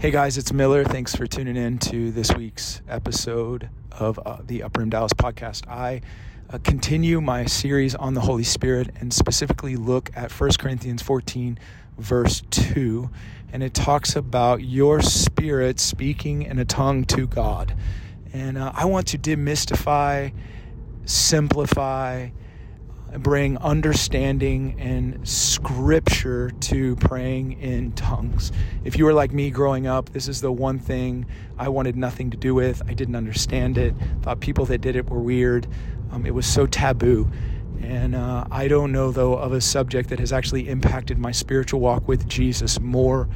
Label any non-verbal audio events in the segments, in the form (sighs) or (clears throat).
Hey guys, it's Miller. Thanks for tuning in to this week's episode of uh, the Upper Dallas podcast. I uh, continue my series on the Holy Spirit and specifically look at 1 Corinthians 14, verse 2. And it talks about your spirit speaking in a tongue to God. And uh, I want to demystify, simplify, bring understanding and scripture to praying in tongues. If you were like me growing up, this is the one thing I wanted nothing to do with. I didn't understand it, thought people that did it were weird. Um, it was so taboo. And uh, I don't know, though, of a subject that has actually impacted my spiritual walk with Jesus more,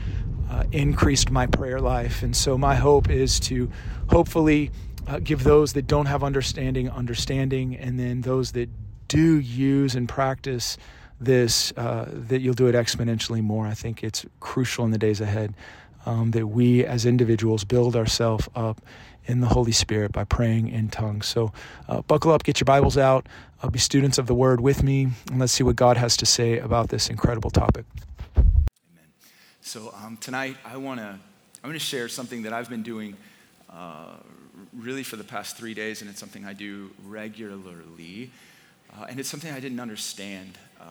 uh, increased my prayer life. And so, my hope is to hopefully uh, give those that don't have understanding understanding, and then those that do use and practice this, uh, that you'll do it exponentially more. I think it's crucial in the days ahead um, that we as individuals build ourselves up in the Holy Spirit by praying in tongues. So uh, buckle up, get your Bibles out, uh, be students of the Word with me, and let's see what God has to say about this incredible topic. Amen. So um, tonight I want to I'm going to share something that I've been doing uh, really for the past three days, and it's something I do regularly. Uh, and it's something I didn't understand uh,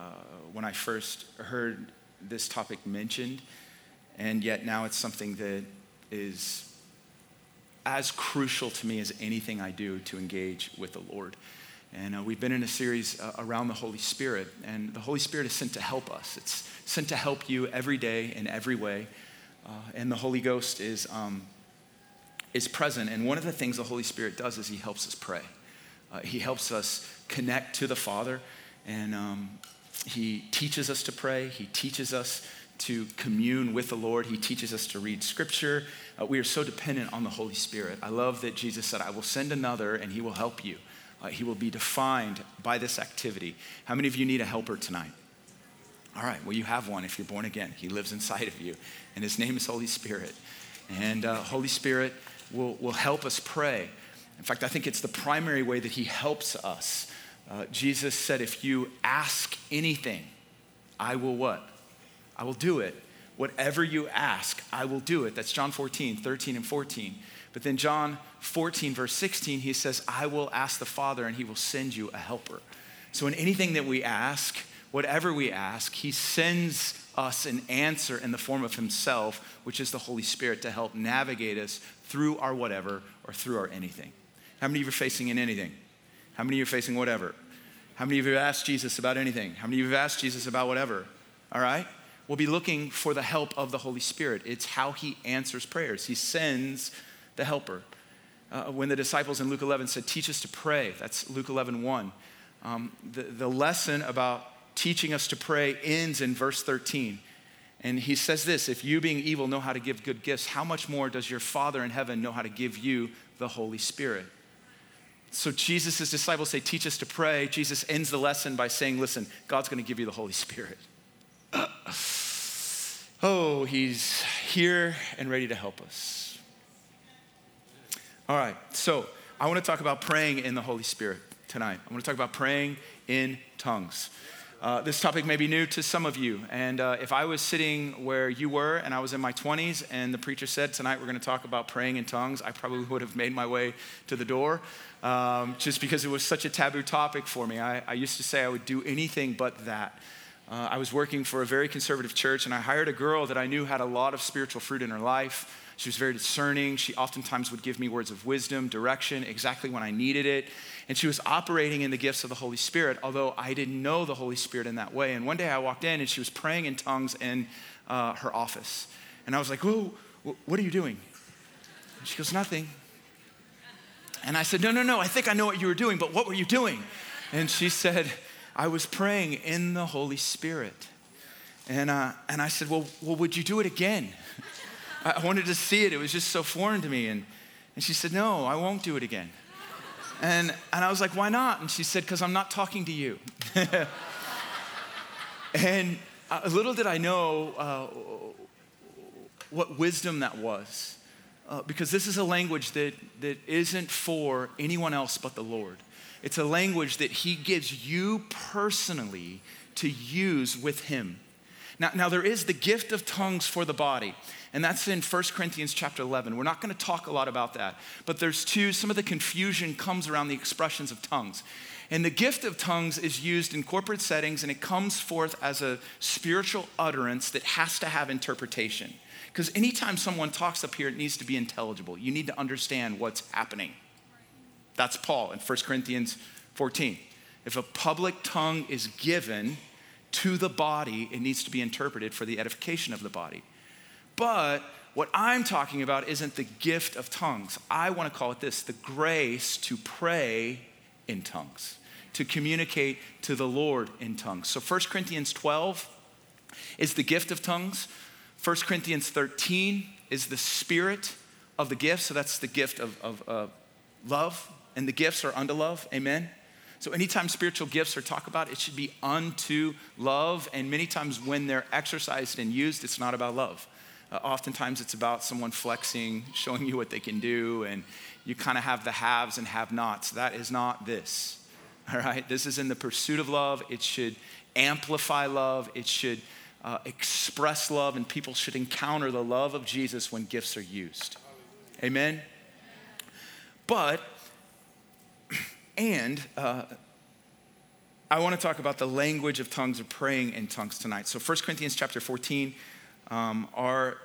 when I first heard this topic mentioned. And yet now it's something that is as crucial to me as anything I do to engage with the Lord. And uh, we've been in a series uh, around the Holy Spirit, and the Holy Spirit is sent to help us. It's sent to help you every day in every way. Uh, and the Holy Ghost is, um, is present. And one of the things the Holy Spirit does is He helps us pray. Uh, he helps us connect to the Father, and um, He teaches us to pray. He teaches us to commune with the Lord. He teaches us to read Scripture. Uh, we are so dependent on the Holy Spirit. I love that Jesus said, I will send another, and He will help you. Uh, he will be defined by this activity. How many of you need a helper tonight? All right, well, you have one if you're born again. He lives inside of you, and His name is Holy Spirit. And uh, Holy Spirit will, will help us pray. In fact, I think it's the primary way that he helps us. Uh, Jesus said, If you ask anything, I will what? I will do it. Whatever you ask, I will do it. That's John 14, 13, and 14. But then John 14, verse 16, he says, I will ask the Father and he will send you a helper. So in anything that we ask, whatever we ask, he sends us an answer in the form of himself, which is the Holy Spirit, to help navigate us through our whatever or through our anything. How many of you are facing in anything? How many of you are facing whatever? How many of you have asked Jesus about anything? How many of you have asked Jesus about whatever? All right? We'll be looking for the help of the Holy Spirit. It's how he answers prayers. He sends the helper. Uh, when the disciples in Luke 11 said, Teach us to pray, that's Luke 11 1. Um, the, the lesson about teaching us to pray ends in verse 13. And he says this If you, being evil, know how to give good gifts, how much more does your Father in heaven know how to give you the Holy Spirit? So Jesus' disciples say, Teach us to pray. Jesus ends the lesson by saying, Listen, God's going to give you the Holy Spirit. (sighs) oh, he's here and ready to help us. All right, so I want to talk about praying in the Holy Spirit tonight. I want to talk about praying in tongues. Uh, this topic may be new to some of you. And uh, if I was sitting where you were and I was in my 20s and the preacher said, Tonight we're going to talk about praying in tongues, I probably would have made my way to the door um, just because it was such a taboo topic for me. I, I used to say I would do anything but that. Uh, I was working for a very conservative church, and I hired a girl that I knew had a lot of spiritual fruit in her life. She was very discerning. She oftentimes would give me words of wisdom, direction, exactly when I needed it. And she was operating in the gifts of the Holy Spirit, although I didn't know the Holy Spirit in that way. And one day I walked in, and she was praying in tongues in uh, her office. And I was like, Whoa, what are you doing? And she goes, Nothing. And I said, No, no, no, I think I know what you were doing, but what were you doing? And she said, I was praying in the Holy Spirit. And, uh, and I said, well, well, would you do it again? (laughs) I wanted to see it. It was just so foreign to me. And, and she said, No, I won't do it again. And, and I was like, Why not? And she said, Because I'm not talking to you. (laughs) and uh, little did I know uh, what wisdom that was uh, because this is a language that, that isn't for anyone else but the Lord. It's a language that He gives you personally to use with Him. Now, now there is the gift of tongues for the body, and that's in 1 Corinthians chapter 11. We're not going to talk a lot about that, but there's two, some of the confusion comes around the expressions of tongues. And the gift of tongues is used in corporate settings and it comes forth as a spiritual utterance that has to have interpretation. Because anytime someone talks up here, it needs to be intelligible. You need to understand what's happening. That's Paul in 1 Corinthians 14. If a public tongue is given to the body, it needs to be interpreted for the edification of the body. But what I'm talking about isn't the gift of tongues. I want to call it this the grace to pray in tongues, to communicate to the Lord in tongues. So 1 Corinthians 12 is the gift of tongues. 1 Corinthians 13 is the spirit of the gift. So that's the gift of, of uh, love, and the gifts are unto love. Amen. So, anytime spiritual gifts are talked about, it should be unto love. And many times when they're exercised and used, it's not about love. Uh, oftentimes it's about someone flexing, showing you what they can do, and you kind of have the haves and have nots. That is not this. All right? This is in the pursuit of love. It should amplify love, it should uh, express love, and people should encounter the love of Jesus when gifts are used. Amen? But, and, uh, I want to talk about the language of tongues or praying in tongues tonight. So 1 Corinthians chapter 14 um, are,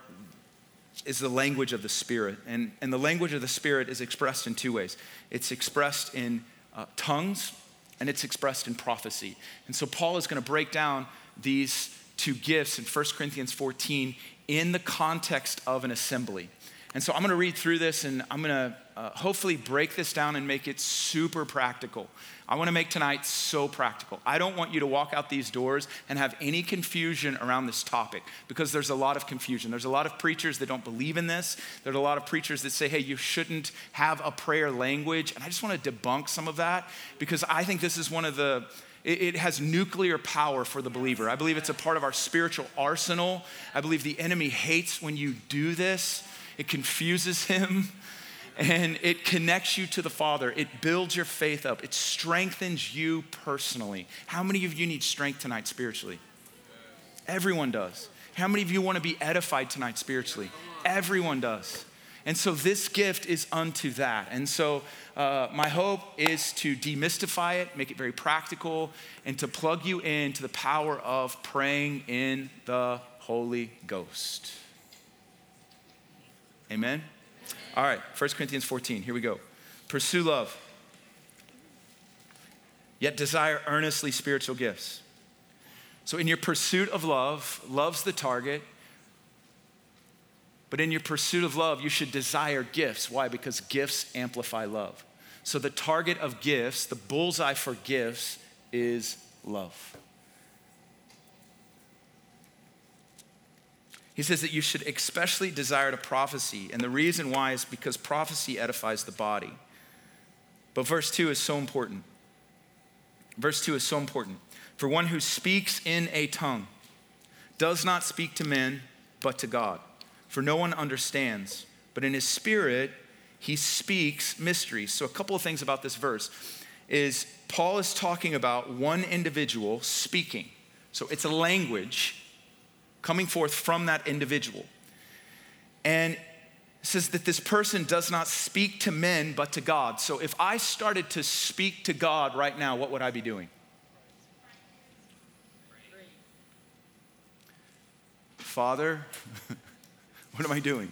is the language of the Spirit. And, and the language of the Spirit is expressed in two ways it's expressed in uh, tongues and it's expressed in prophecy. And so Paul is going to break down these two gifts in 1 Corinthians 14 in the context of an assembly. And so I'm going to read through this and I'm going to uh, hopefully break this down and make it super practical. I want to make tonight so practical. I don't want you to walk out these doors and have any confusion around this topic because there's a lot of confusion. There's a lot of preachers that don't believe in this. There's a lot of preachers that say, hey, you shouldn't have a prayer language. And I just want to debunk some of that because I think this is one of the it, has nuclear power for the believer. I believe it's a part of our spiritual arsenal. I believe the enemy hates when you do this, it confuses (laughs) him and it connects you to the Father. It builds your faith up, it strengthens you personally. How many of you need strength tonight spiritually? Everyone does. How many of you want to be edified tonight spiritually? Everyone does. And so this gift is unto that. And so uh, my hope is to demystify it, make it very practical, and to plug you into the power of praying in the Holy Ghost. Amen. All right, 1 Corinthians 14, here we go. Pursue love, yet desire earnestly spiritual gifts. So, in your pursuit of love, love's the target. But in your pursuit of love, you should desire gifts. Why? Because gifts amplify love. So, the target of gifts, the bullseye for gifts, is love. He says that you should especially desire to prophecy. And the reason why is because prophecy edifies the body. But verse 2 is so important. Verse 2 is so important. For one who speaks in a tongue does not speak to men, but to God. For no one understands, but in his spirit he speaks mysteries. So, a couple of things about this verse is Paul is talking about one individual speaking. So, it's a language coming forth from that individual. And says that this person does not speak to men but to God. So if I started to speak to God right now, what would I be doing? Father, (laughs) what am I doing?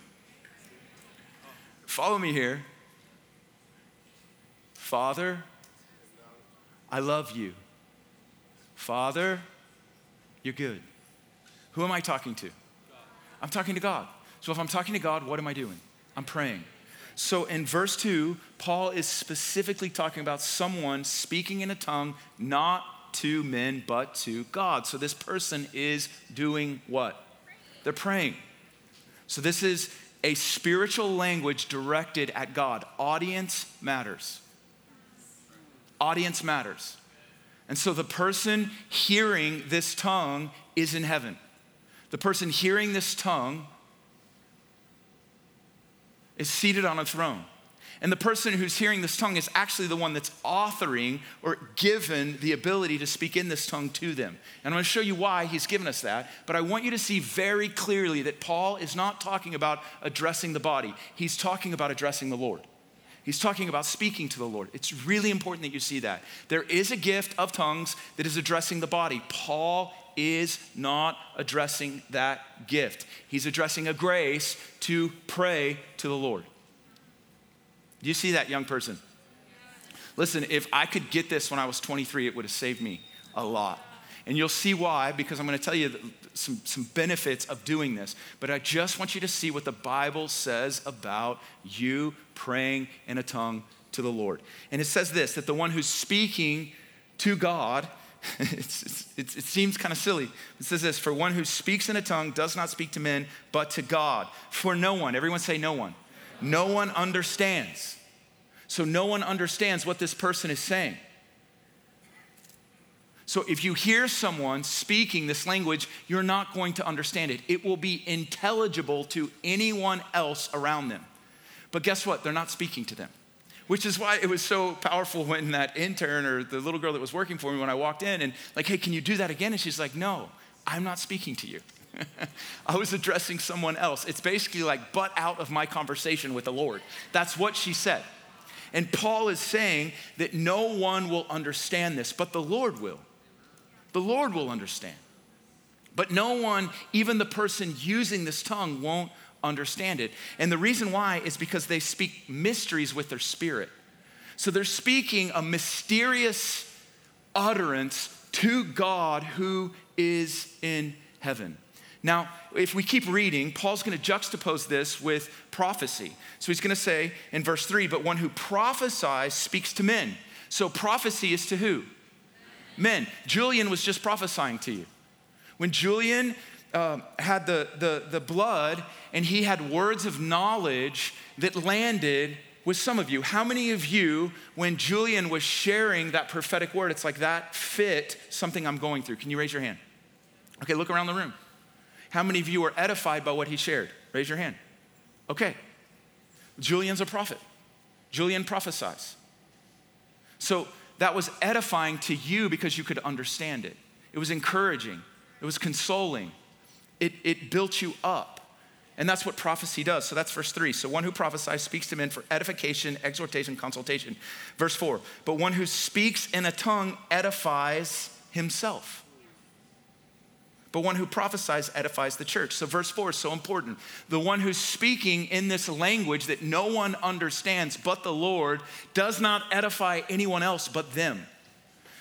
Follow me here. Father, I love you. Father, you're good. Who am I talking to? I'm talking to God. So if I'm talking to God, what am I doing? I'm praying. So in verse 2, Paul is specifically talking about someone speaking in a tongue not to men but to God. So this person is doing what? They're praying. So this is a spiritual language directed at God. Audience matters. Audience matters. And so the person hearing this tongue is in heaven. The person hearing this tongue is seated on a throne. And the person who's hearing this tongue is actually the one that's authoring or given the ability to speak in this tongue to them. And I'm going to show you why he's given us that. But I want you to see very clearly that Paul is not talking about addressing the body, he's talking about addressing the Lord. He's talking about speaking to the Lord. It's really important that you see that. There is a gift of tongues that is addressing the body. Paul is not addressing that gift, he's addressing a grace to pray to the Lord. Do you see that, young person? Listen, if I could get this when I was 23, it would have saved me a lot. And you'll see why, because I'm going to tell you some, some benefits of doing this. But I just want you to see what the Bible says about you praying in a tongue to the Lord. And it says this that the one who's speaking to God, (laughs) it's, it's, it seems kind of silly. It says this For one who speaks in a tongue does not speak to men, but to God. For no one, everyone say no one. No one understands. So no one understands what this person is saying. So if you hear someone speaking this language, you're not going to understand it. It will be intelligible to anyone else around them. But guess what? They're not speaking to them. Which is why it was so powerful when that intern or the little girl that was working for me when I walked in and like, hey, can you do that again? And she's like, no, I'm not speaking to you. (laughs) I was addressing someone else. It's basically like butt out of my conversation with the Lord. That's what she said. And Paul is saying that no one will understand this, but the Lord will. The Lord will understand. But no one, even the person using this tongue, won't understand it. And the reason why is because they speak mysteries with their spirit. So they're speaking a mysterious utterance to God who is in heaven. Now, if we keep reading, Paul's going to juxtapose this with prophecy. So he's going to say in verse 3 But one who prophesies speaks to men. So prophecy is to who? Men. Julian was just prophesying to you. When Julian uh, had the, the, the blood and he had words of knowledge that landed with some of you. How many of you, when Julian was sharing that prophetic word, it's like that fit something I'm going through? Can you raise your hand? Okay, look around the room. How many of you are edified by what he shared? Raise your hand. Okay. Julian's a prophet. Julian prophesies. So that was edifying to you because you could understand it. It was encouraging, it was consoling, it, it built you up. And that's what prophecy does. So that's verse three. So one who prophesies speaks to men for edification, exhortation, consultation. Verse four, but one who speaks in a tongue edifies himself but one who prophesies edifies the church. So, verse 4 is so important. The one who's speaking in this language that no one understands but the Lord does not edify anyone else but them.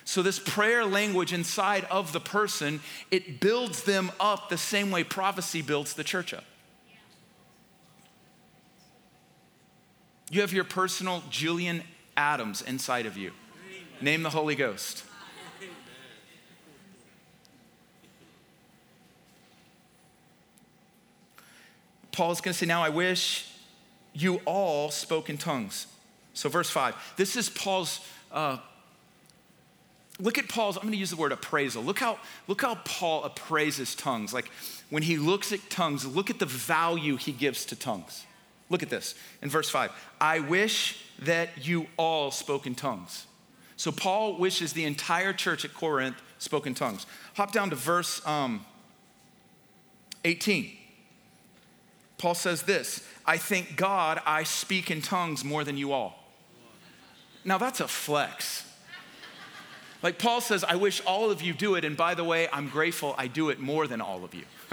So, this prayer language inside of the person, it builds them up the same way prophecy builds the church up. You have your personal Julian Adams inside of you. Name the Holy Ghost. Paul's going to say, Now I wish you all spoke in tongues. So, verse 5. This is Paul's. Uh, look at Paul's, I'm going to use the word appraisal. Look how, look how Paul appraises tongues. Like when he looks at tongues, look at the value he gives to tongues. Look at this in verse 5. I wish that you all spoke in tongues. So Paul wishes the entire church at Corinth spoke in tongues. Hop down to verse um, 18. Paul says this I thank God I speak in tongues more than you all. Now that's a flex. Like Paul says, I wish all of you do it, and by the way, I'm grateful I do it more than all of you. (laughs)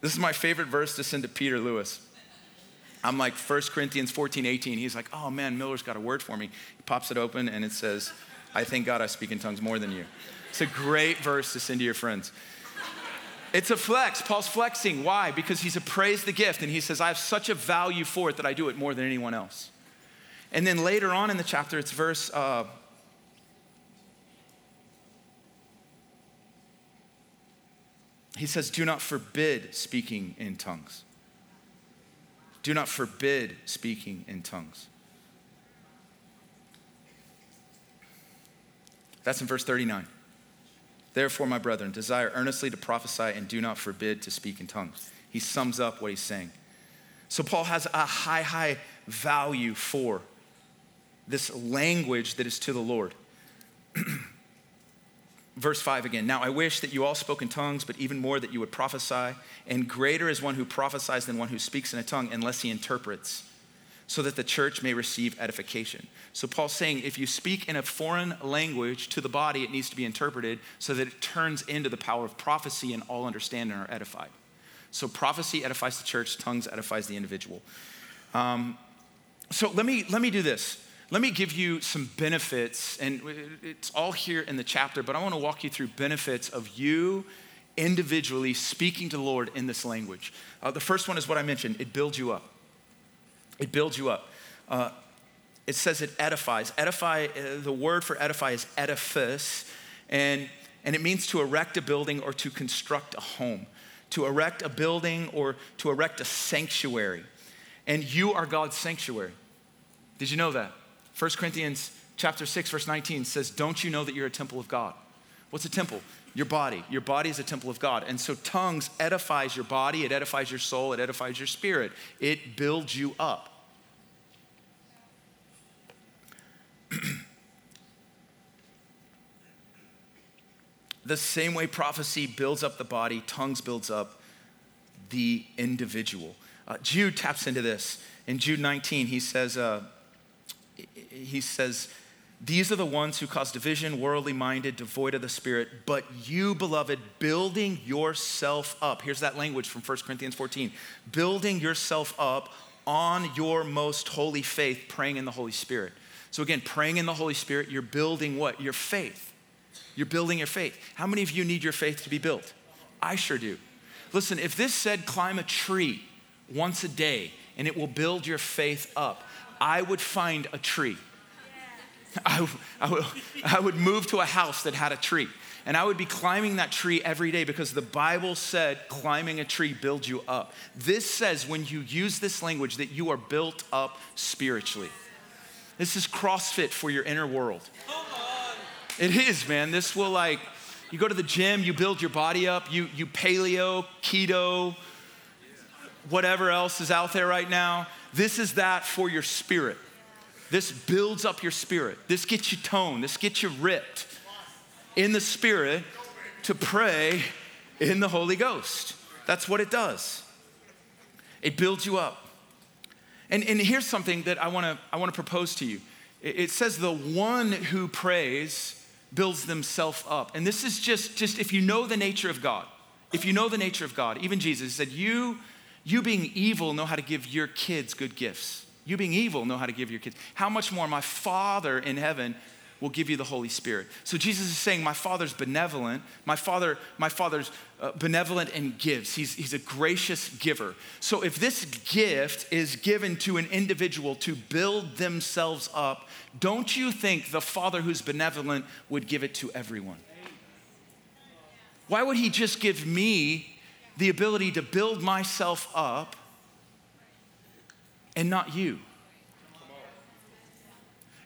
this is my favorite verse to send to Peter Lewis. I'm like 1 Corinthians 14, 18. He's like, oh man, Miller's got a word for me. He pops it open and it says, I thank God I speak in tongues more than you. It's a great verse to send to your friends. It's a flex. Paul's flexing. Why? Because he's appraised the gift and he says, I have such a value for it that I do it more than anyone else. And then later on in the chapter, it's verse. Uh, he says, Do not forbid speaking in tongues. Do not forbid speaking in tongues. That's in verse 39. Therefore, my brethren, desire earnestly to prophesy and do not forbid to speak in tongues. He sums up what he's saying. So Paul has a high, high value for this language that is to the Lord. (clears throat) Verse 5 again. Now I wish that you all spoke in tongues, but even more that you would prophesy. And greater is one who prophesies than one who speaks in a tongue, unless he interprets, so that the church may receive edification. So Paul's saying if you speak in a foreign language to the body, it needs to be interpreted so that it turns into the power of prophecy and all understand and are edified. So prophecy edifies the church, tongues edifies the individual. Um, so let me let me do this. Let me give you some benefits, and it's all here in the chapter, but I want to walk you through benefits of you individually speaking to the Lord in this language. Uh, the first one is what I mentioned it builds you up. It builds you up. Uh, it says it edifies. Edify, uh, the word for edify is edifice, and, and it means to erect a building or to construct a home, to erect a building or to erect a sanctuary. And you are God's sanctuary. Did you know that? 1 Corinthians chapter 6 verse 19 says, "Don't you know that you're a temple of God?" What's a temple? Your body. Your body is a temple of God. And so tongues edifies your body, it edifies your soul, it edifies your spirit. It builds you up. (clears throat) the same way prophecy builds up the body, tongues builds up the individual. Uh, Jude taps into this. In Jude 19, he says, uh, he says, These are the ones who cause division, worldly minded, devoid of the Spirit, but you, beloved, building yourself up. Here's that language from 1 Corinthians 14 building yourself up on your most holy faith, praying in the Holy Spirit. So, again, praying in the Holy Spirit, you're building what? Your faith. You're building your faith. How many of you need your faith to be built? I sure do. Listen, if this said climb a tree once a day and it will build your faith up, I would find a tree. (laughs) I, I, would, I would move to a house that had a tree. And I would be climbing that tree every day because the Bible said climbing a tree builds you up. This says when you use this language that you are built up spiritually. This is CrossFit for your inner world. It is, man. This will like, you go to the gym, you build your body up, you, you paleo, keto, whatever else is out there right now. This is that for your spirit. This builds up your spirit. This gets you toned. This gets you ripped in the spirit to pray in the Holy Ghost. That's what it does. It builds you up. And, and here's something that I wanna, I wanna propose to you. It, it says the one who prays builds themselves up. And this is just, just if you know the nature of God, if you know the nature of God, even Jesus said, You you being evil know how to give your kids good gifts. You being evil know how to give your kids. How much more my Father in heaven will give you the Holy Spirit. So Jesus is saying, My Father's benevolent. My Father, my Father's uh, benevolent and gives. He's, he's a gracious giver. So if this gift is given to an individual to build themselves up, don't you think the Father who's benevolent would give it to everyone? Why would he just give me the ability to build myself up and not you.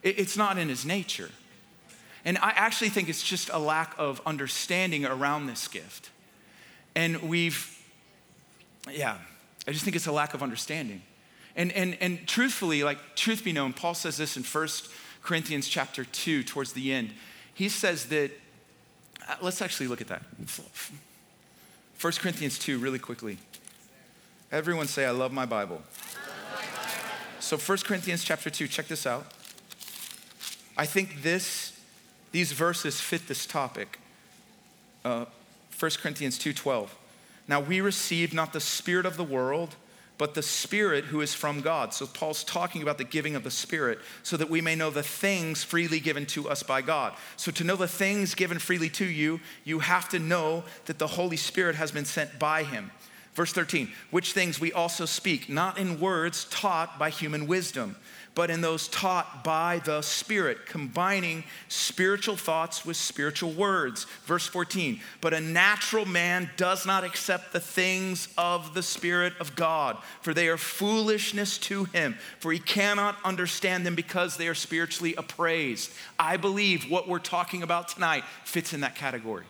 It's not in his nature. And I actually think it's just a lack of understanding around this gift. And we've, yeah, I just think it's a lack of understanding. And, and, and truthfully, like, truth be known, Paul says this in 1 Corinthians chapter 2, towards the end. He says that, uh, let's actually look at that. 1 Corinthians 2, really quickly. Everyone say, I love my Bible. So 1 Corinthians chapter 2, check this out. I think this, these verses fit this topic. Uh, 1 Corinthians 2.12. Now we receive not the spirit of the world, but the Spirit who is from God. So Paul's talking about the giving of the Spirit so that we may know the things freely given to us by God. So to know the things given freely to you, you have to know that the Holy Spirit has been sent by Him. Verse 13, which things we also speak, not in words taught by human wisdom but in those taught by the Spirit, combining spiritual thoughts with spiritual words. Verse 14, but a natural man does not accept the things of the Spirit of God, for they are foolishness to him, for he cannot understand them because they are spiritually appraised. I believe what we're talking about tonight fits in that category.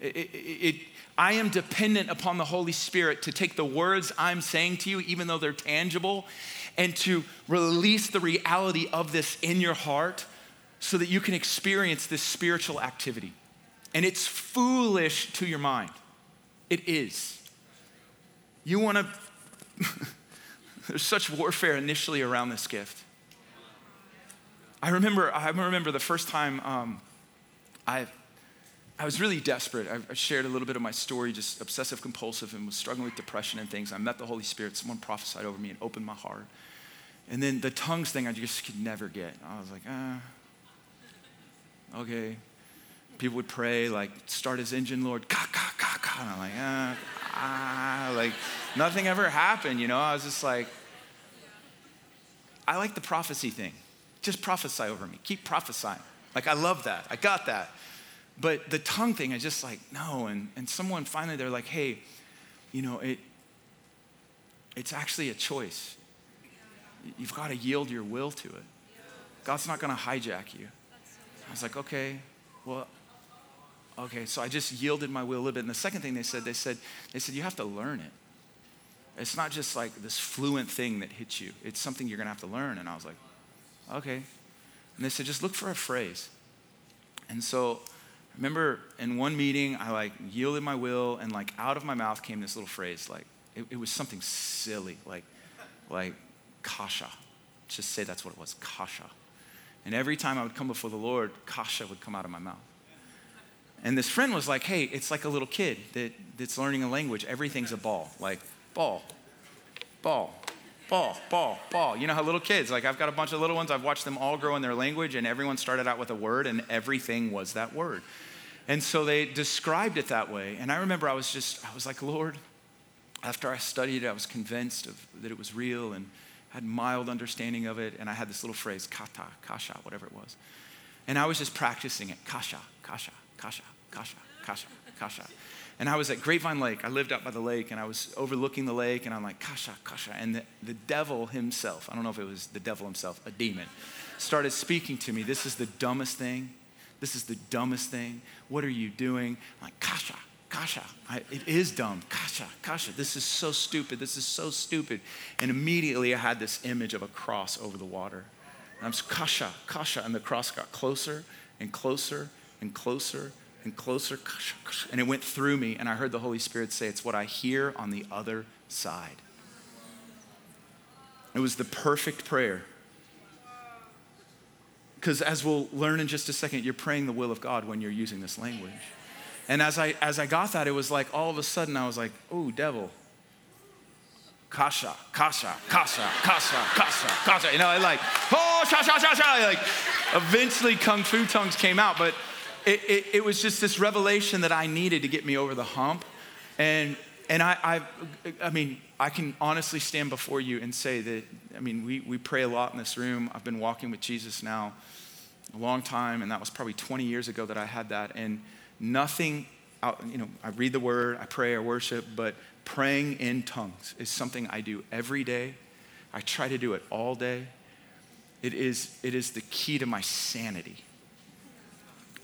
It, it, it, I am dependent upon the Holy Spirit to take the words I'm saying to you, even though they're tangible, and to release the reality of this in your heart so that you can experience this spiritual activity. And it's foolish to your mind. It is. You want to, (laughs) there's such warfare initially around this gift. I remember, I remember the first time um, I, I was really desperate. I shared a little bit of my story, just obsessive compulsive, and was struggling with depression and things. I met the Holy Spirit. Someone prophesied over me and opened my heart. And then the tongues thing, I just could never get. I was like, ah, okay. People would pray, like, start his engine, Lord, ka, ka, ka, ka. And I'm like, ah, ah, like, nothing ever happened, you know? I was just like, I like the prophecy thing. Just prophesy over me. Keep prophesying. Like, I love that. I got that. But the tongue thing, I just like, no. And, and someone finally, they're like, hey, you know, it, it's actually a choice. You've got to yield your will to it. God's not going to hijack you. I was like, okay, well, okay. So I just yielded my will a little bit. And the second thing they said, they said, they said, you have to learn it. It's not just like this fluent thing that hits you. It's something you're going to have to learn. And I was like, okay. And they said, just look for a phrase. And so remember in one meeting, I like yielded my will, and like out of my mouth came this little phrase. Like it, it was something silly, like, like kasha. Just say that's what it was, kasha. And every time I would come before the Lord, kasha would come out of my mouth. And this friend was like, hey, it's like a little kid that, that's learning a language. Everything's a ball. Like, ball, ball, ball, ball, ball. You know how little kids, like I've got a bunch of little ones, I've watched them all grow in their language, and everyone started out with a word, and everything was that word. And so they described it that way. And I remember I was just, I was like, Lord, after I studied it, I was convinced of, that it was real and had mild understanding of it. And I had this little phrase, kata, kasha, whatever it was. And I was just practicing it, kasha, kasha, kasha, kasha, kasha, kasha. And I was at Grapevine Lake. I lived out by the lake and I was overlooking the lake and I'm like, Kasha, Kasha. And the, the devil himself, I don't know if it was the devil himself, a demon, started speaking to me. This is the dumbest thing. This is the dumbest thing. What are you doing? I'm like, Kasha, Kasha. I, it is dumb. Kasha, Kasha. This is so stupid. This is so stupid. And immediately I had this image of a cross over the water. And I'm Kasha, Kasha. And the cross got closer and closer and closer and closer. And it went through me, and I heard the Holy Spirit say, It's what I hear on the other side. It was the perfect prayer. Because as we'll learn in just a second, you're praying the will of God when you're using this language. And as I, as I got that, it was like all of a sudden I was like, oh, devil. Kasha, kasha, kasha, kasha, kasha, kasha. You know, I like, oh, sha, sha, sha, sha. Like, eventually Kung Fu tongues came out, but it, it, it, was just this revelation that I needed to get me over the hump. And, and I, I, I mean, I can honestly stand before you and say that, I mean, we, we pray a lot in this room. I've been walking with Jesus now a long time, and that was probably 20 years ago that I had that. And nothing, you know, I read the word, I pray, I worship, but praying in tongues is something I do every day. I try to do it all day. It is, it is the key to my sanity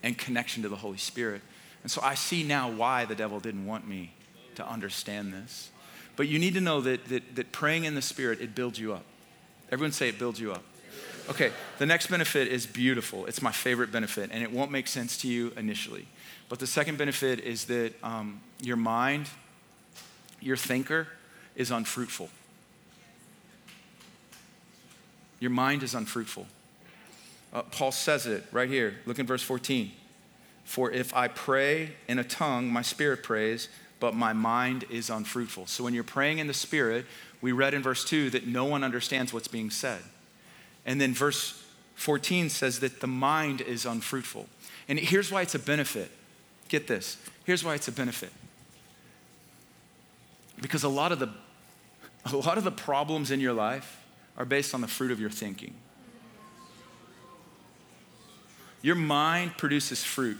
and connection to the Holy Spirit. And so I see now why the devil didn't want me to understand this. But you need to know that, that, that praying in the Spirit, it builds you up. Everyone say it builds you up. Okay, the next benefit is beautiful. It's my favorite benefit, and it won't make sense to you initially. But the second benefit is that um, your mind, your thinker, is unfruitful. Your mind is unfruitful. Uh, Paul says it right here. Look in verse 14. For if I pray in a tongue, my spirit prays, but my mind is unfruitful. So when you're praying in the spirit, we read in verse 2 that no one understands what's being said. And then verse 14 says that the mind is unfruitful. And here's why it's a benefit. Get this. Here's why it's a benefit. Because a lot of the a lot of the problems in your life are based on the fruit of your thinking. Your mind produces fruit.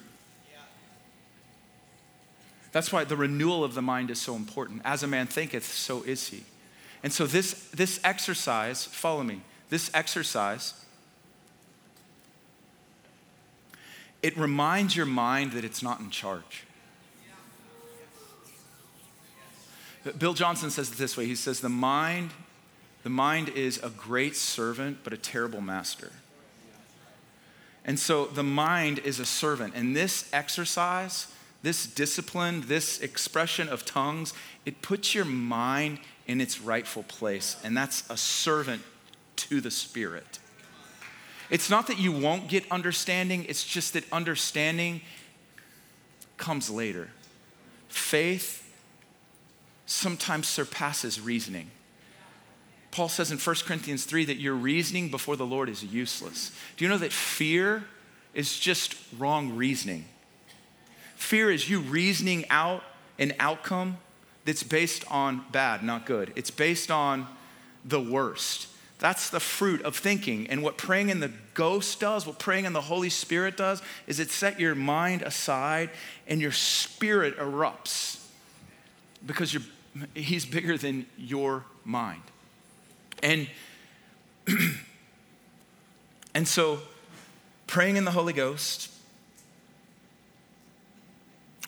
That's why the renewal of the mind is so important. As a man thinketh, so is he. And so, this, this exercise, follow me, this exercise, it reminds your mind that it's not in charge. Bill Johnson says it this way He says, The mind, the mind is a great servant, but a terrible master. And so the mind is a servant. And this exercise, this discipline, this expression of tongues, it puts your mind in its rightful place. And that's a servant to the Spirit. It's not that you won't get understanding, it's just that understanding comes later. Faith sometimes surpasses reasoning. Paul says in 1 Corinthians 3 that your reasoning before the Lord is useless. Do you know that fear is just wrong reasoning? Fear is you reasoning out an outcome that's based on bad, not good. It's based on the worst. That's the fruit of thinking. And what praying in the ghost does, what praying in the Holy Spirit does, is it set your mind aside and your spirit erupts because he's bigger than your mind. And, (clears throat) and so praying in the Holy Ghost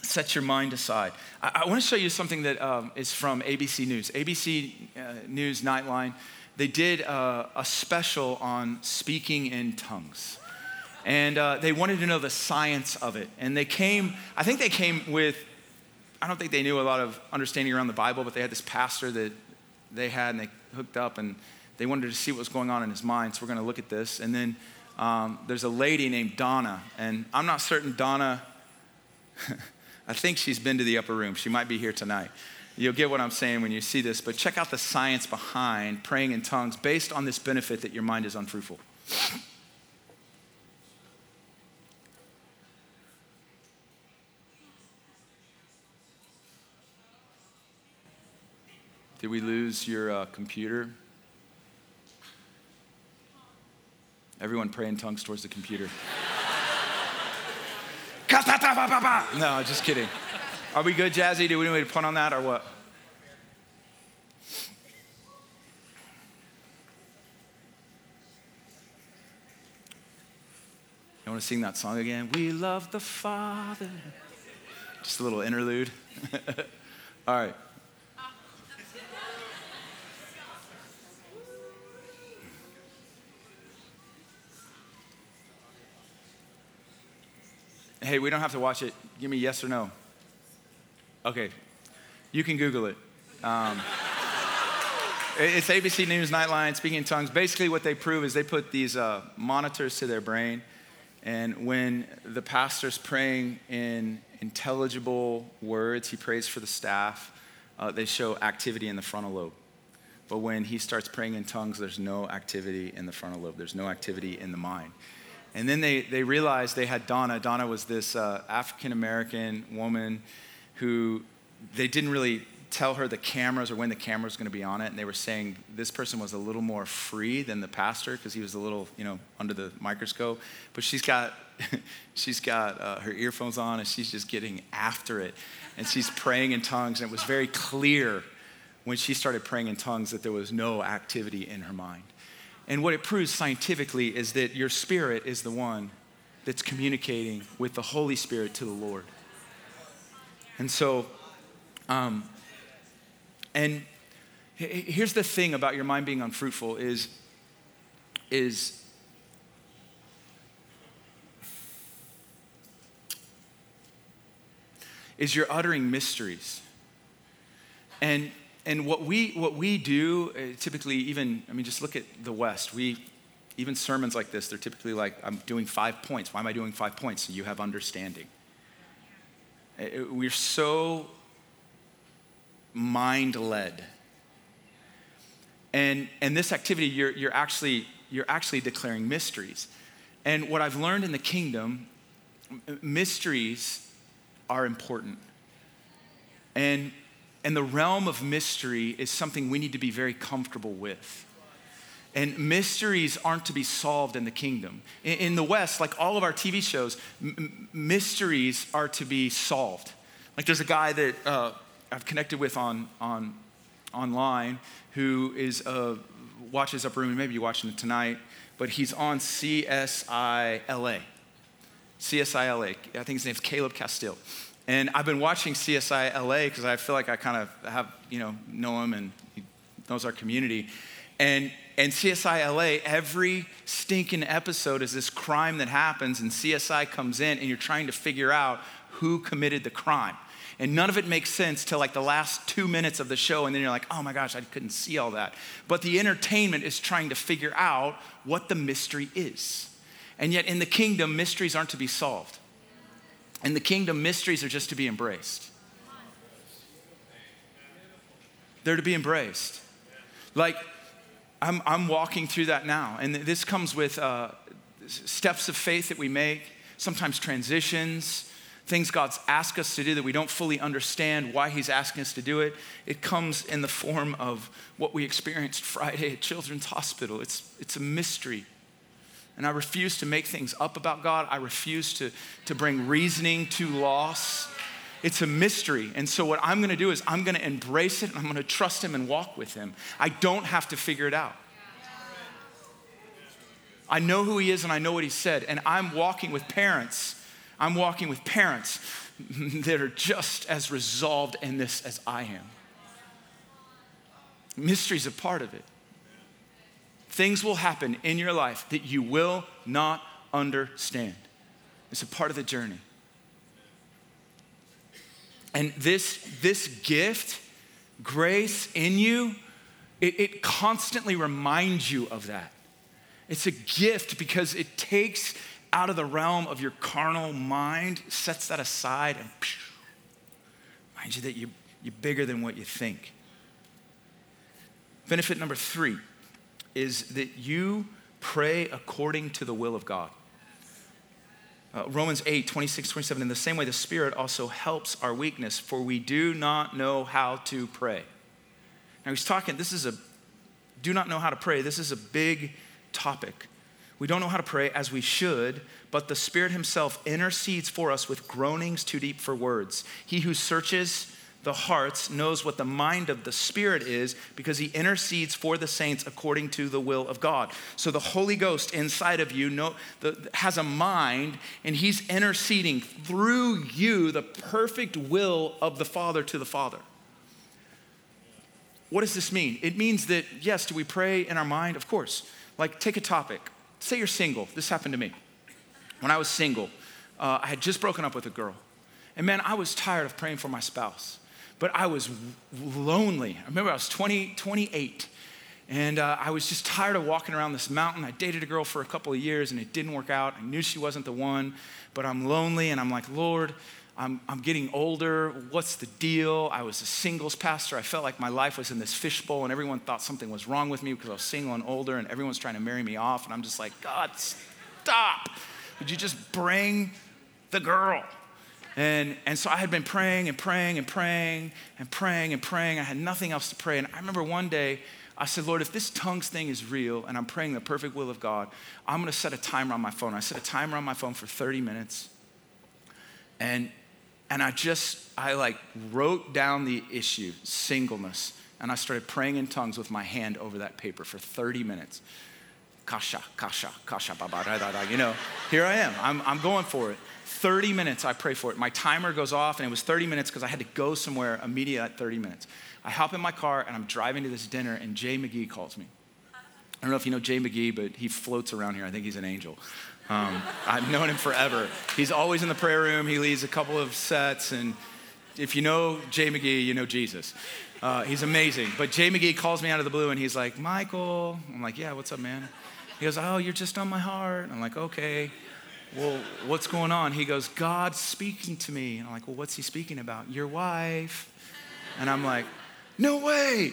sets your mind aside. I, I want to show you something that um, is from ABC News. ABC uh, News Nightline they did uh, a special on speaking in tongues. And uh, they wanted to know the science of it. And they came, I think they came with, I don't think they knew a lot of understanding around the Bible, but they had this pastor that they had and they hooked up and they wanted to see what was going on in his mind. So we're going to look at this. And then um, there's a lady named Donna. And I'm not certain Donna, (laughs) I think she's been to the upper room. She might be here tonight. You'll get what I'm saying when you see this, but check out the science behind praying in tongues based on this benefit that your mind is unfruitful. Did we lose your uh, computer? Everyone pray in tongues towards the computer. no, just kidding. Are we good, Jazzy? Do we need to put on that or what? You want to sing that song again? We love the Father. Just a little interlude. (laughs) All right. Hey, we don't have to watch it. Give me yes or no. Okay, you can Google it. Um, (laughs) it's ABC News Nightline, speaking in tongues. Basically, what they prove is they put these uh, monitors to their brain, and when the pastor's praying in intelligible words, he prays for the staff, uh, they show activity in the frontal lobe. But when he starts praying in tongues, there's no activity in the frontal lobe, there's no activity in the mind. And then they, they realized they had Donna. Donna was this uh, African American woman who they didn't really tell her the cameras or when the camera was going to be on it and they were saying this person was a little more free than the pastor because he was a little you know under the microscope. But she's got (laughs) she's got uh, her earphones on and she's just getting after it. And she's praying in tongues and it was very clear when she started praying in tongues that there was no activity in her mind and what it proves scientifically is that your spirit is the one that's communicating with the holy spirit to the lord and so, um, and here's the thing about your mind being unfruitful is, is is you're uttering mysteries. And, and what, we, what we do, uh, typically, even, I mean, just look at the West. We, even sermons like this, they're typically like, I'm doing five points. Why am I doing five points? So you have understanding. Uh, we're so mind led. And, and this activity, you're, you're, actually, you're actually declaring mysteries. And what I've learned in the kingdom, mysteries are important. And, and the realm of mystery is something we need to be very comfortable with. And mysteries aren't to be solved in the kingdom. In, in the West, like all of our TV shows, m- mysteries are to be solved. Like there's a guy that uh, I've connected with on, on, online who is uh, watches Upper Room, maybe you're watching it tonight, but he's on CSI LA. CSI LA. I think his name's Caleb Castille. And I've been watching CSI LA because I feel like I kind of have, you know, know him and he knows our community. And, and CSI LA, every stinking episode is this crime that happens, and CSI comes in, and you're trying to figure out who committed the crime. And none of it makes sense till like the last two minutes of the show, and then you're like, oh my gosh, I couldn't see all that. But the entertainment is trying to figure out what the mystery is. And yet, in the kingdom, mysteries aren't to be solved. In the kingdom, mysteries are just to be embraced. They're to be embraced. Like, I'm, I'm walking through that now. And this comes with uh, steps of faith that we make, sometimes transitions, things God's asked us to do that we don't fully understand why He's asking us to do it. It comes in the form of what we experienced Friday at Children's Hospital. It's, it's a mystery. And I refuse to make things up about God. I refuse to, to bring reasoning to loss. It's a mystery. And so, what I'm going to do is, I'm going to embrace it and I'm going to trust Him and walk with Him. I don't have to figure it out. I know who He is and I know what He said. And I'm walking with parents. I'm walking with parents (laughs) that are just as resolved in this as I am. Mystery's a part of it. Things will happen in your life that you will not understand. It's a part of the journey. And this, this gift, grace in you, it, it constantly reminds you of that. It's a gift because it takes out of the realm of your carnal mind, sets that aside, and reminds you that you, you're bigger than what you think. Benefit number three is that you pray according to the will of God. Uh, Romans 8, 26, 27, in the same way, the Spirit also helps our weakness, for we do not know how to pray. Now, he's talking, this is a, do not know how to pray. This is a big topic. We don't know how to pray as we should, but the Spirit Himself intercedes for us with groanings too deep for words. He who searches the hearts knows what the mind of the Spirit is because he intercedes for the saints according to the will of God. So the Holy Ghost inside of you know, the, has a mind and he's interceding through you the perfect will of the Father to the Father. What does this mean? It means that, yes, do we pray in our mind? Of course. Like, take a topic. Say you're single. This happened to me. When I was single, uh, I had just broken up with a girl. And man, I was tired of praying for my spouse but I was lonely. I remember I was 20, 28, and uh, I was just tired of walking around this mountain. I dated a girl for a couple of years, and it didn't work out. I knew she wasn't the one, but I'm lonely, and I'm like, Lord, I'm, I'm getting older. What's the deal? I was a singles pastor. I felt like my life was in this fishbowl, and everyone thought something was wrong with me because I was single and older, and everyone's trying to marry me off. And I'm just like, God, stop. Would you just bring the girl? And, and so I had been praying and praying and praying and praying and praying. I had nothing else to pray. And I remember one day, I said, Lord, if this tongues thing is real and I'm praying the perfect will of God, I'm going to set a timer on my phone. I set a timer on my phone for 30 minutes. And, and I just, I like wrote down the issue, singleness. And I started praying in tongues with my hand over that paper for 30 minutes. Kasha, kasha, kasha, ba, ba, da, da, da. You know, here I am. I'm, I'm going for it. 30 minutes I pray for it. My timer goes off, and it was 30 minutes because I had to go somewhere immediately at 30 minutes. I hop in my car, and I'm driving to this dinner, and Jay McGee calls me. I don't know if you know Jay McGee, but he floats around here. I think he's an angel. Um, (laughs) I've known him forever. He's always in the prayer room. He leads a couple of sets, and if you know Jay McGee, you know Jesus. Uh, he's amazing. But Jay McGee calls me out of the blue, and he's like, Michael. I'm like, yeah, what's up, man? He goes, oh, you're just on my heart. I'm like, okay well, what's going on? He goes, God's speaking to me. And I'm like, well, what's he speaking about? Your wife. And I'm like, no way.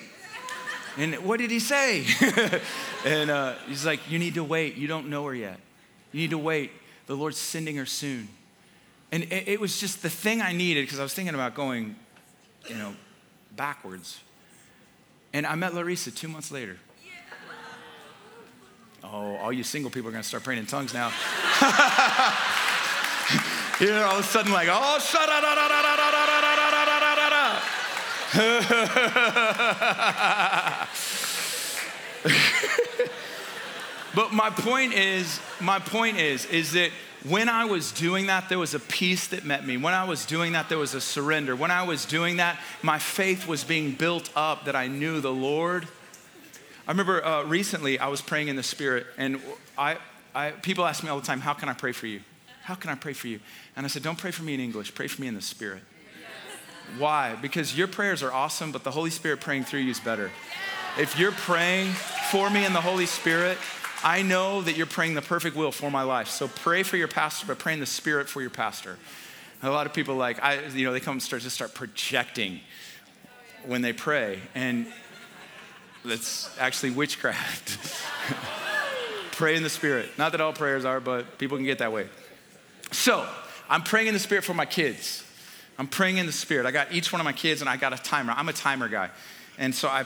And what did he say? (laughs) and uh, he's like, you need to wait. You don't know her yet. You need to wait. The Lord's sending her soon. And it, it was just the thing I needed because I was thinking about going, you know, backwards. And I met Larissa two months later. Oh, all you single people are going to start praying in tongues now. (laughs) You're know, all of a sudden like, oh, shut (laughs) up. but my point is, my point is, is that when I was doing that, there was a peace that met me. When I was doing that, there was a surrender. When I was doing that, my faith was being built up that I knew the Lord I remember uh, recently I was praying in the Spirit, and I, I, people ask me all the time, How can I pray for you? How can I pray for you? And I said, Don't pray for me in English, pray for me in the Spirit. Why? Because your prayers are awesome, but the Holy Spirit praying through you is better. If you're praying for me in the Holy Spirit, I know that you're praying the perfect will for my life. So pray for your pastor, but pray in the Spirit for your pastor. A lot of people like I, you know, they come and start just start projecting when they pray, and that's actually witchcraft. (laughs) pray in the Spirit. Not that all prayers are, but people can get that way. So I'm praying in the Spirit for my kids. I'm praying in the Spirit. I got each one of my kids, and I got a timer. I'm a timer guy, and so I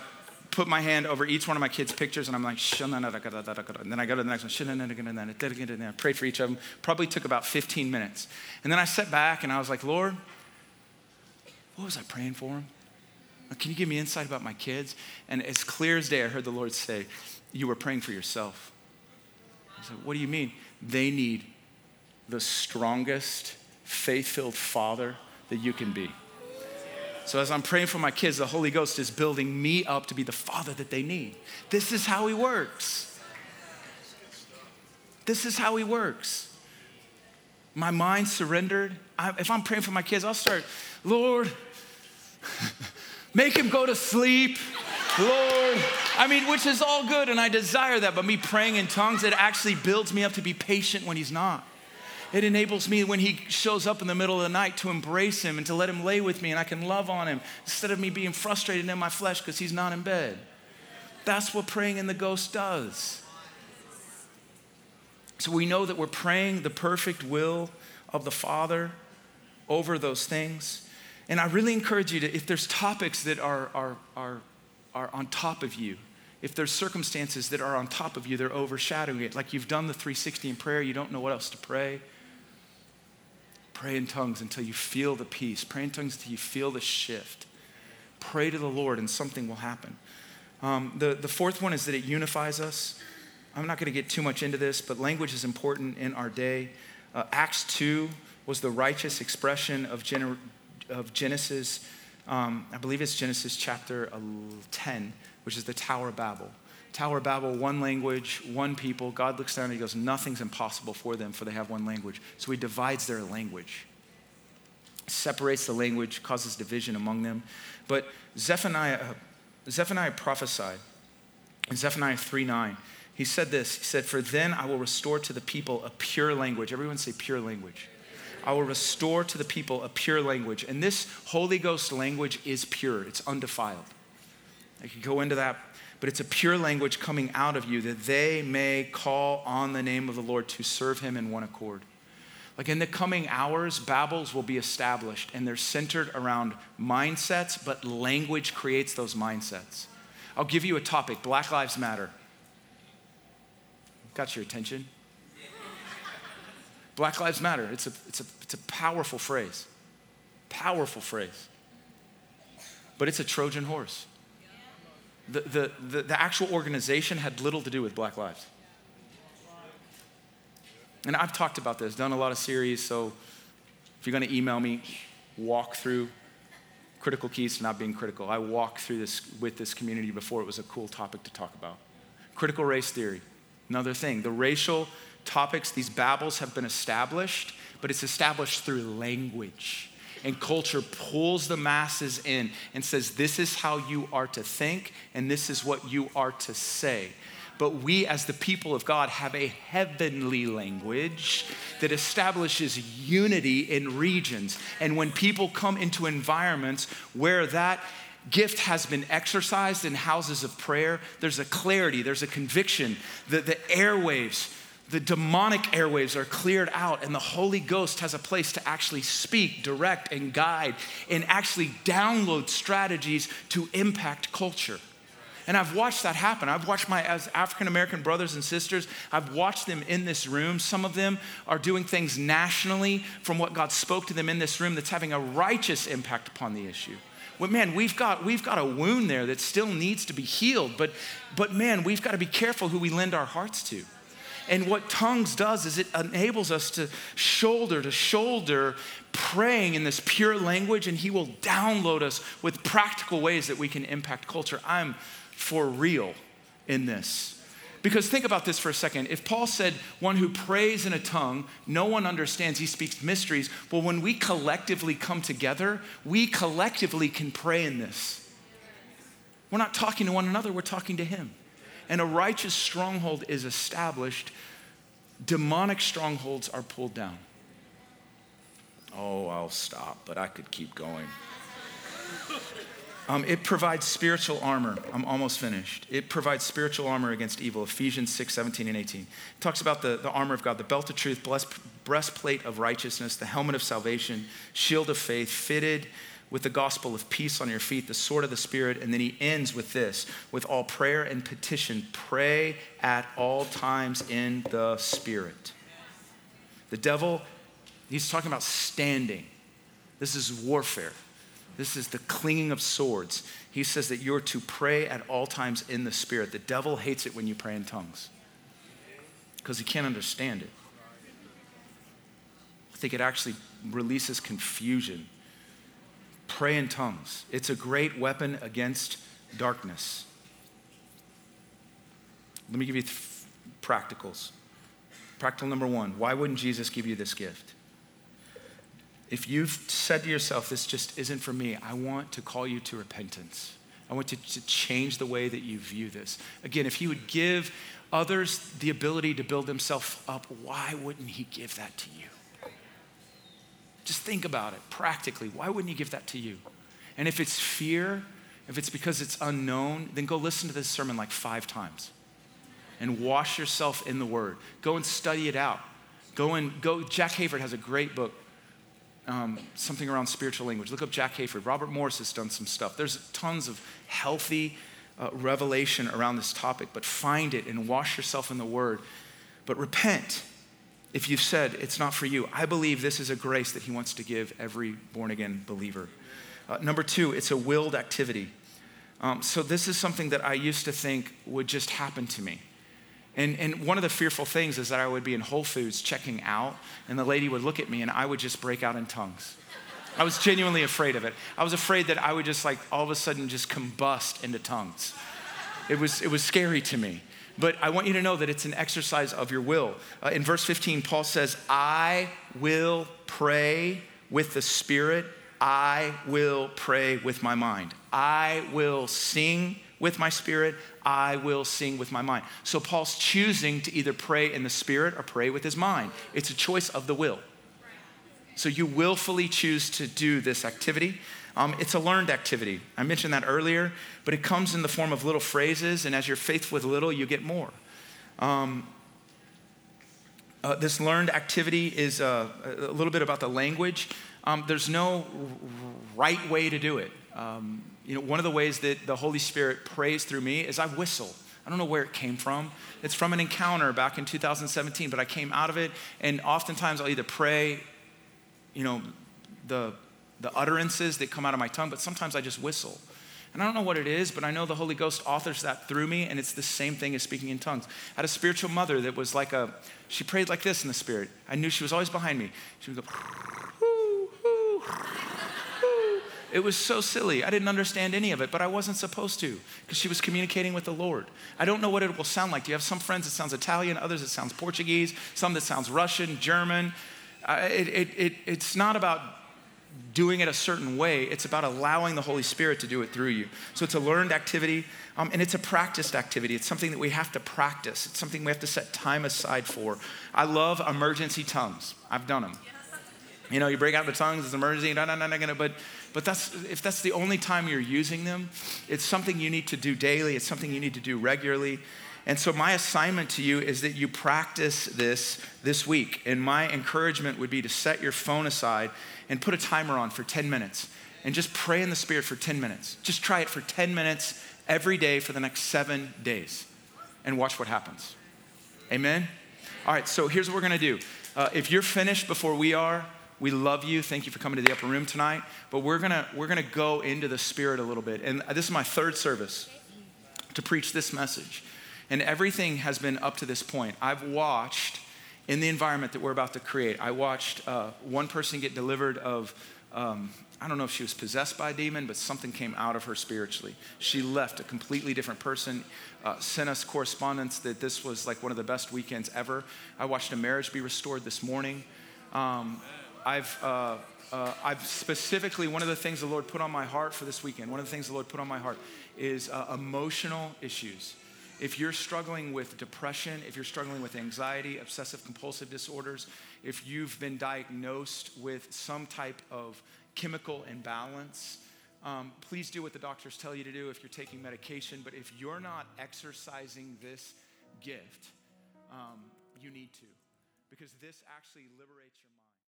put my hand over each one of my kids' pictures and I'm like, and then I go to the next one, and then I prayed for each of them. Probably took about 15 minutes. And then I sat back and I was like, Lord, what was I praying for them? Can you give me insight about my kids? And as clear as day, I heard the Lord say, You were praying for yourself. I said, What do you mean? They need the strongest, faith filled father that you can be. So, as I'm praying for my kids, the Holy Ghost is building me up to be the father that they need. This is how He works. This is how He works. My mind surrendered. I, if I'm praying for my kids, I'll start, Lord, make him go to sleep. Lord, I mean, which is all good, and I desire that, but me praying in tongues, it actually builds me up to be patient when he's not. It enables me when he shows up in the middle of the night to embrace him and to let him lay with me and I can love on him instead of me being frustrated in my flesh because he's not in bed. That's what praying in the ghost does. So we know that we're praying the perfect will of the Father over those things. And I really encourage you to, if there's topics that are, are, are, are on top of you, if there's circumstances that are on top of you, they're overshadowing it, like you've done the 360 in prayer, you don't know what else to pray. Pray in tongues until you feel the peace. Pray in tongues until you feel the shift. Pray to the Lord and something will happen. Um, the, the fourth one is that it unifies us. I'm not going to get too much into this, but language is important in our day. Uh, Acts 2 was the righteous expression of, gener- of Genesis. Um, I believe it's Genesis chapter 10, which is the Tower of Babel. Tower of Babel, one language, one people. God looks down and he goes, Nothing's impossible for them, for they have one language. So he divides their language, separates the language, causes division among them. But Zephaniah, uh, Zephaniah prophesied in Zephaniah 3 9. He said this He said, For then I will restore to the people a pure language. Everyone say pure language. I will restore to the people a pure language. And this Holy Ghost language is pure, it's undefiled. I could go into that but it's a pure language coming out of you that they may call on the name of the Lord to serve him in one accord. Like in the coming hours, Babels will be established and they're centered around mindsets, but language creates those mindsets. I'll give you a topic Black Lives Matter. Got your attention? Black Lives Matter. It's a, it's, a, it's a powerful phrase. Powerful phrase. But it's a Trojan horse the, the, the, the actual organization had little to do with Black Lives. And I've talked about this, done a lot of series, so if you're going to email me, walk through critical keys to not being critical. I walked through this with this community before it was a cool topic to talk about. Critical race theory, another thing. The racial topics, these babbles have been established, but it's established through language and culture pulls the masses in and says, This is how you are to think, and this is what you are to say. But we, as the people of God, have a heavenly language that establishes unity in regions. And when people come into environments where that gift has been exercised in houses of prayer, there's a clarity, there's a conviction. The, the airwaves the demonic airwaves are cleared out, and the Holy Ghost has a place to actually speak, direct, and guide, and actually download strategies to impact culture. And I've watched that happen. I've watched my African American brothers and sisters, I've watched them in this room. Some of them are doing things nationally from what God spoke to them in this room that's having a righteous impact upon the issue. Well, man, we've got, we've got a wound there that still needs to be healed, but, but man, we've got to be careful who we lend our hearts to. And what tongues does is it enables us to shoulder to shoulder praying in this pure language, and He will download us with practical ways that we can impact culture. I'm for real in this. Because think about this for a second. If Paul said, one who prays in a tongue, no one understands, he speaks mysteries. Well, when we collectively come together, we collectively can pray in this. We're not talking to one another, we're talking to him. And a righteous stronghold is established, demonic strongholds are pulled down. Oh, I'll stop, but I could keep going. Um, it provides spiritual armor. I'm almost finished. It provides spiritual armor against evil. Ephesians 6, 17, and 18. It talks about the, the armor of God, the belt of truth, breastplate of righteousness, the helmet of salvation, shield of faith, fitted with the gospel of peace on your feet, the sword of the Spirit. And then he ends with this with all prayer and petition, pray at all times in the Spirit. The devil, he's talking about standing. This is warfare. This is the clinging of swords. He says that you're to pray at all times in the Spirit. The devil hates it when you pray in tongues because he can't understand it. I think it actually releases confusion. Pray in tongues, it's a great weapon against darkness. Let me give you th- practicals. Practical number one why wouldn't Jesus give you this gift? if you've said to yourself, this just isn't for me, I want to call you to repentance. I want to, to change the way that you view this. Again, if he would give others the ability to build themselves up, why wouldn't he give that to you? Just think about it practically. Why wouldn't he give that to you? And if it's fear, if it's because it's unknown, then go listen to this sermon like five times and wash yourself in the word. Go and study it out. Go and go. Jack Hayford has a great book um, something around spiritual language. Look up Jack Hayford. Robert Morris has done some stuff. There's tons of healthy uh, revelation around this topic, but find it and wash yourself in the Word. But repent if you've said it's not for you. I believe this is a grace that He wants to give every born again believer. Uh, number two, it's a willed activity. Um, so, this is something that I used to think would just happen to me. And, and one of the fearful things is that I would be in Whole Foods checking out, and the lady would look at me, and I would just break out in tongues. I was genuinely afraid of it. I was afraid that I would just like all of a sudden just combust into tongues. It was, it was scary to me. But I want you to know that it's an exercise of your will. Uh, in verse 15, Paul says, I will pray with the Spirit. I will pray with my mind. I will sing with my spirit, I will sing with my mind. So Paul's choosing to either pray in the spirit or pray with his mind. It's a choice of the will. So you willfully choose to do this activity. Um, it's a learned activity. I mentioned that earlier, but it comes in the form of little phrases, and as you're faithful with little, you get more. Um, uh, this learned activity is uh, a little bit about the language. Um, there's no right way to do it. Um, you know, one of the ways that the Holy Spirit prays through me is I whistle. I don't know where it came from. It's from an encounter back in 2017, but I came out of it, and oftentimes I'll either pray, you know, the, the utterances that come out of my tongue, but sometimes I just whistle. And I don't know what it is, but I know the Holy Ghost authors that through me, and it's the same thing as speaking in tongues. I had a spiritual mother that was like a, she prayed like this in the Spirit. I knew she was always behind me. She would go, Whoo, whoo, whoo. It was so silly. I didn't understand any of it, but I wasn't supposed to because she was communicating with the Lord. I don't know what it will sound like. Do you have some friends that sounds Italian, others that sounds Portuguese, some that sounds Russian, German? Uh, it, it, it, it's not about doing it a certain way. It's about allowing the Holy Spirit to do it through you. So it's a learned activity um, and it's a practiced activity. It's something that we have to practice. It's something we have to set time aside for. I love emergency tongues. I've done them. You know, you break out the tongues, it's emergency, no, no, no, no, but but that's, if that's the only time you're using them, it's something you need to do daily, it's something you need to do regularly. And so, my assignment to you is that you practice this this week. And my encouragement would be to set your phone aside and put a timer on for 10 minutes and just pray in the Spirit for 10 minutes. Just try it for 10 minutes every day for the next seven days and watch what happens. Amen? All right, so here's what we're gonna do. Uh, if you're finished before we are, we love you. Thank you for coming to the upper room tonight. But we're gonna we're gonna go into the spirit a little bit. And this is my third service to preach this message. And everything has been up to this point. I've watched in the environment that we're about to create, I watched uh, one person get delivered of. Um, I don't know if she was possessed by a demon, but something came out of her spiritually. She left a completely different person, uh, sent us correspondence that this was like one of the best weekends ever. I watched a marriage be restored this morning. Um, I've, uh, uh, I've specifically, one of the things the Lord put on my heart for this weekend, one of the things the Lord put on my heart is uh, emotional issues. If you're struggling with depression, if you're struggling with anxiety, obsessive compulsive disorders, if you've been diagnosed with some type of chemical imbalance. Um, please do what the doctors tell you to do if you're taking medication. But if you're not exercising this gift, um, you need to, because this actually liberates your.